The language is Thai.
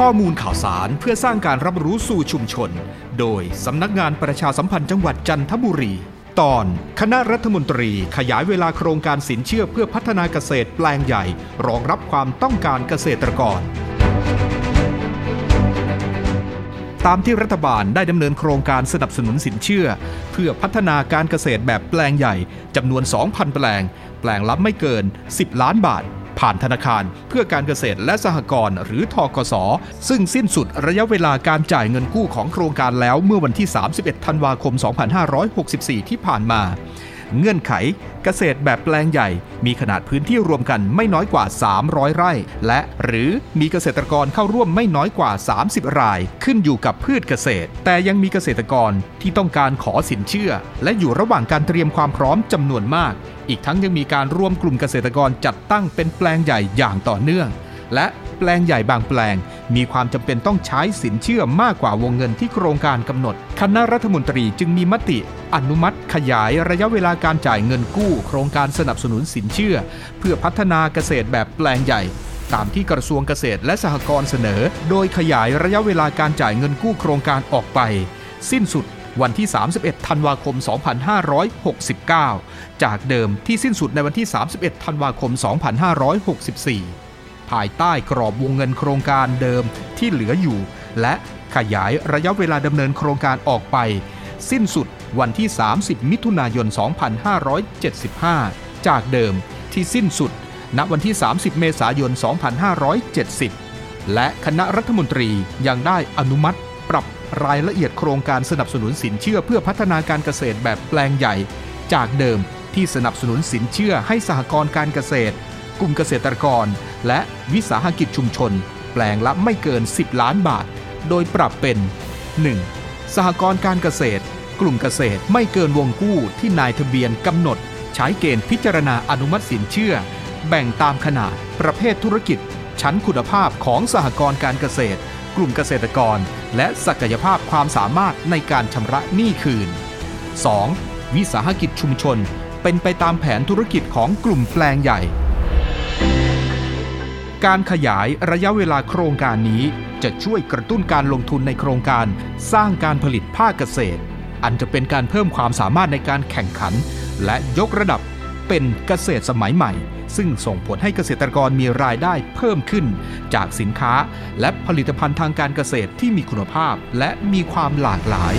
ข้อมูลข่าวสารเพื่อสร้างการรับรู้สู่ชุมชน โดยสำนักงานประชาสัมพันธ์จังหวัดจันทบุรี ตอนคณะรัฐมนตรีขยายเวลาโครงการสินเชื่อเพื่อพัฒนาเกษตรแปลงใหญ่ รองรับความต้องการเกษตรกร ตามที่รัฐบาลได้ดำเนินโครงการสนับสนุนสินเชื่อ เพื่อพัฒนาการเกษตรแบบแปลงใหญ่จำนวน 2,000 แปลง แปลงละไม่เกิน 10 ล้านบาท ผ่านธนาคารเพื่อการเกษตรและสหกรณ์หรือทกส ซึ่งสิ้นสุดระยะเวลาการจ่ายเงินกู้ของโครงการแล้วเมื่อวันที่ 31 ธันวาคม 2564 ที่ผ่านมา เงื่อนไข เกษตรแบบแปลงใหญ่ มีขนาดพื้นที่รวมกันไม่น้อยกว่า 300 ไร่ และหรือมีเกษตรกรเข้าร่วมไม่น้อยกว่า 30 ราย ขึ้นอยู่กับพืชเกษตร แต่ยังมีเกษตรกรที่ต้องการขอสินเชื่อ และอยู่ระหว่างการเตรียมความพร้อมจำนวนมาก อีกทั้งยังมีการรวมกลุ่มเกษตรกรจัดตั้งเป็นแปลงใหญ่อย่างต่อเนื่อง และแปลงใหญ่บางแปลง มีความจำเป็นต้องใช้สินเชื่อมากกว่าวงเงินที่โครงการกำหนด คณะรัฐมนตรีจึงมีมติ อนุมัติขยายระยะเวลาการจ่ายเงินกู้ โครงการสนับสนุนสินเชื่อ เพื่อพัฒนาเกษตรแบบแปลงใหญ่ตามที่กระทรวงเกษตรและสหกรณ์เสนอ โดยขยายระยะเวลาการจ่ายเงินกู้โครงการออกไป สิ้นสุดวันที่ 31 ธันวาคม 2569 จากเดิมที่สิ้นสุดในวันที่ 31 ธันวาคม 2564 ภายใต้กรอบวงเงินโครงการเดิมที่เหลืออยู่ และขยายระยะเวลาดำเนินโครงการออกไป สิ้นสุดวันที่ 30 มิถุนายน 2575 จากเดิมที่สิ้นสุด ณวันที่ 30 เมษายน 2570 และคณะรัฐมนตรียังได้อนุมัติปรับรายละเอียดโครงการสนับสนุนสินเชื่อเพื่อพัฒนาการเกษตรแบบแปลงใหญ่ จากเดิมที่สนับสนุนสินเชื่อให้สหกรณ์การเกษตร กลุ่มเกษตรกร และวิสาหกิจชุมชน แปลงละไม่เกิน 10 ล้านบาท โดยปรับเป็น 1. สหกรณ์การเกษตร กลุ่มเกษตรไม่เกินวงกู้ที่นายทะเบียนกำหนด ใช้เกณฑ์พิจารณาอนุมัติสินเชื่อ แบ่งตามขนาด ประเภทธุรกิจ ชั้นคุณภาพของสหกรณ์การเกษตร กลุ่มเกษตรกร และศักยภาพความสามารถในการชำระหนี้คืน 2. วิสาหกิจชุมชน เป็นไปตามแผนธุรกิจของกลุ่มแปลงใหญ่ การขยายระยะเวลาโครงการนี้ จะช่วยกระตุ้นการลงทุนในโครงการสร้างการผลิตภาคเกษตร อันจะเป็นการเพิ่มความสามารถในการแข่งขัน และยกระดับเป็นเกษตรสมัยใหม่ ซึ่งส่งผลให้เกษตรกรมีรายได้เพิ่มขึ้น จากสินค้าและผลิตภัณฑ์ทางการเกษตรที่มีคุณภาพและมีความหลากหลาย